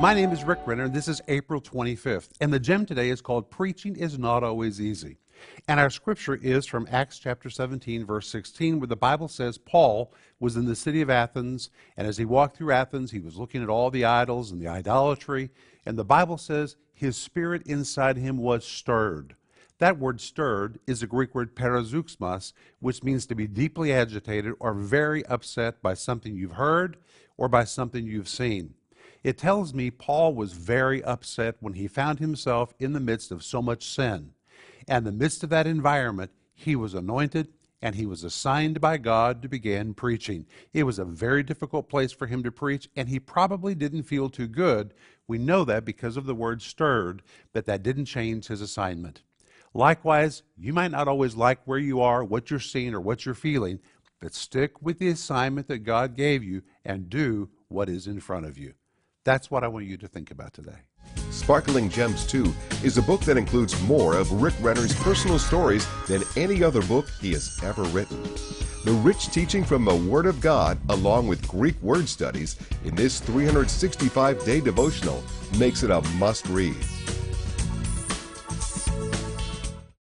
My name is Rick Renner, and this is April 25th. And the gem today is called Preaching is Not Always Easy. And our scripture is from Acts chapter 17, verse 16, where the Bible says Paul was in the city of Athens, and as he walked through Athens, he was looking at all the idols and the idolatry, and the Bible says his spirit inside him was stirred. That word stirred is the Greek word parazeuxmas, which means to be deeply agitated or very upset by something you've heard or by something you've seen. It tells me Paul was very upset when he found himself in the midst of so much sin. And the midst of that environment, he was anointed and he was assigned by God to begin preaching. It was a very difficult place for him to preach, and he probably didn't feel too good. We know that because of the word stirred, but that didn't change his assignment. Likewise, you might not always like where you are, what you're seeing, or what you're feeling, but stick with the assignment that God gave you and do what is in front of you. That's what I want you to think about today. Sparkling Gems 2 is a book that includes more of Rick Renner's personal stories than any other book he has ever written. The rich teaching from the Word of God, along with Greek word studies, in this 365 day devotional makes it a must read.